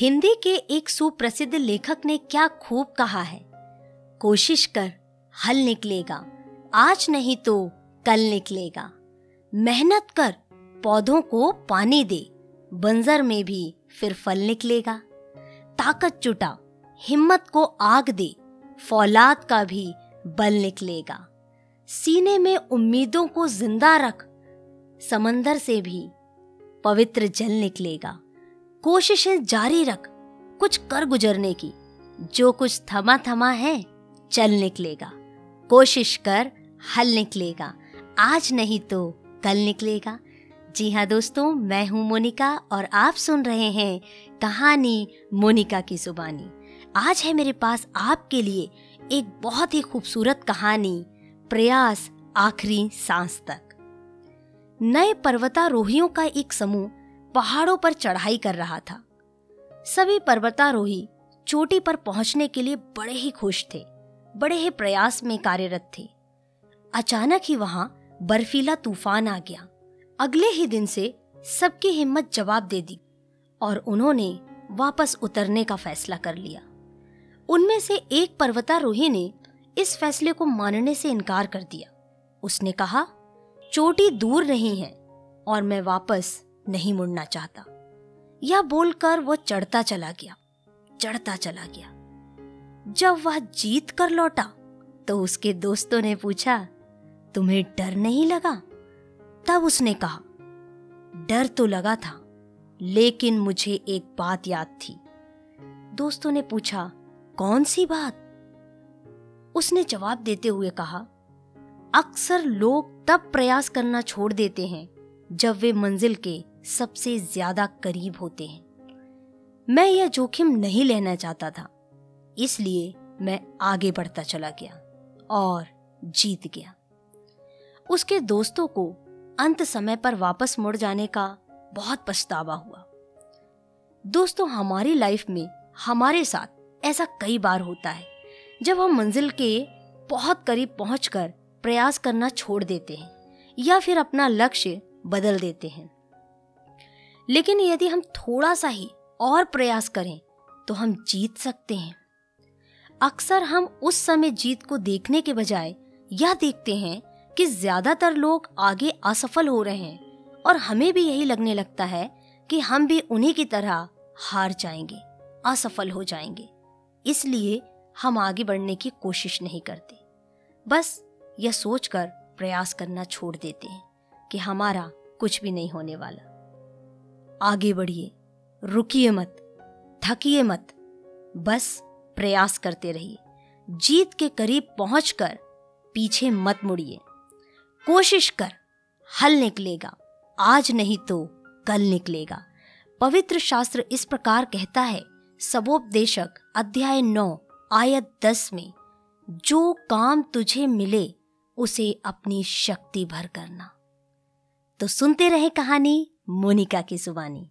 हिंदी के एक सुप्रसिद्ध लेखक ने क्या खूब कहा है। कोशिश कर, हल निकलेगा। आज नहीं तो कल निकलेगा। मेहनत कर, पौधों को पानी दे। बंजर में भी फिर फल निकलेगा। ताकत जुटा, हिम्मत को आग दे। फौलाद का भी बल निकलेगा। सीने में उम्मीदों को ज़िंदा रख। समंदर से भी पवित्र जल निकलेगा। कोशिशें जारी रख, कुछ कर गुजरने की। जो कुछ थमा थमा है, चल निकलेगा। कोशिश कर, हल निकलेगा। आज नहीं तो कल निकलेगा। जी हाँ दोस्तों, मैं हूँ मोनिका और आप सुन रहे हैं कहानी मोनिका की जुबानी। आज है मेरे पास आपके लिए एक बहुत ही खूबसूरत कहानी, प्रयास आखिरी सांस तक। नए पर्वतारोहियों का एक समूह पहाड़ों पर चढ़ाई कर रहा था। सभी पर्वतारोही चोटी पर पहुँचने के लिए बड़े ही खुश थे, बड़े ही प्रयास में कार्यरत थे। अचानक ही वहाँ बर्फीला तूफ़ान आ गया। अगले ही दिन से सबकी हिम्मत जवाब दे दी और उन्होंने वापस उतरने का फैसला कर लिया। उनमें से एक पर्वतारोही ने इस फैसले को मानने से इनकार कर दिया। उसने कहा, चोटी दूर नहीं है और मैं वापस नहीं मुड़ना चाहता। यह बोलकर वो चढ़ता चला गया, चढ़ता चला गया। जब वह जीत कर लौटा तो उसके दोस्तों ने पूछा, तुम्हें डर नहीं लगा? तब उसने कहा, डर तो लगा था, लेकिन मुझे एक बात याद थी। दोस्तों ने पूछा, कौन सी बात? उसने जवाब देते हुए कहा, अक्सर लोग तब प्रयास करना छोड़ देते हैं, जब वे मंजिल के सबसे ज़्यादा करीब होते हैं। मैं यह जोखिम नहीं लेना चाहता था, इसलिए मैं आगे बढ़ता चला गया और जीत गया। उसके दोस्तों को अंत समय पर वापस मुड़ जाने का बहुत पछतावा हुआ। दोस्तों, हमारी लाइफ में हमारे साथ ऐसा कई बार होता है, जब हम मंजिल के बहुत करीब पहुंचकर प्रयास करना छोड़ देते हैं या फिर अपना लक्ष्य बदल देते हैं। लेकिन यदि हम थोड़ा सा ही और प्रयास करें तो हम जीत सकते हैं। अक्सर हम उस समय जीत को देखने के बजाय यह देखते हैं कि ज़्यादातर लोग आगे असफल हो रहे हैं और हमें भी यही लगने लगता है कि हम भी उन्हीं की तरह हार जाएँगे, असफल हो जाएँगे। इसलिए हम आगे बढ़ने की कोशिश नहीं करते। बस यह सोचकर प्रयास करना छोड़ देते हैं कि हमारा कुछ भी नहीं होने वाला। आगे बढ़िए। रुकिए मत, थकिए मत, बस प्रयास करते रहिए। जीत के करीब पहुंचकर पीछे मत मुड़िए। कोशिश कर, हल निकलेगा, आज नहीं तो कल निकलेगा। पवित्र शास्त्र इस प्रकार कहता है सबोपदेशक अध्याय नौ, आयत दस में, जो काम तुझे मिले, उसे अपनी शक्ति भर करना। तो सुनते रहे कहानी। मोनिका की जुबानी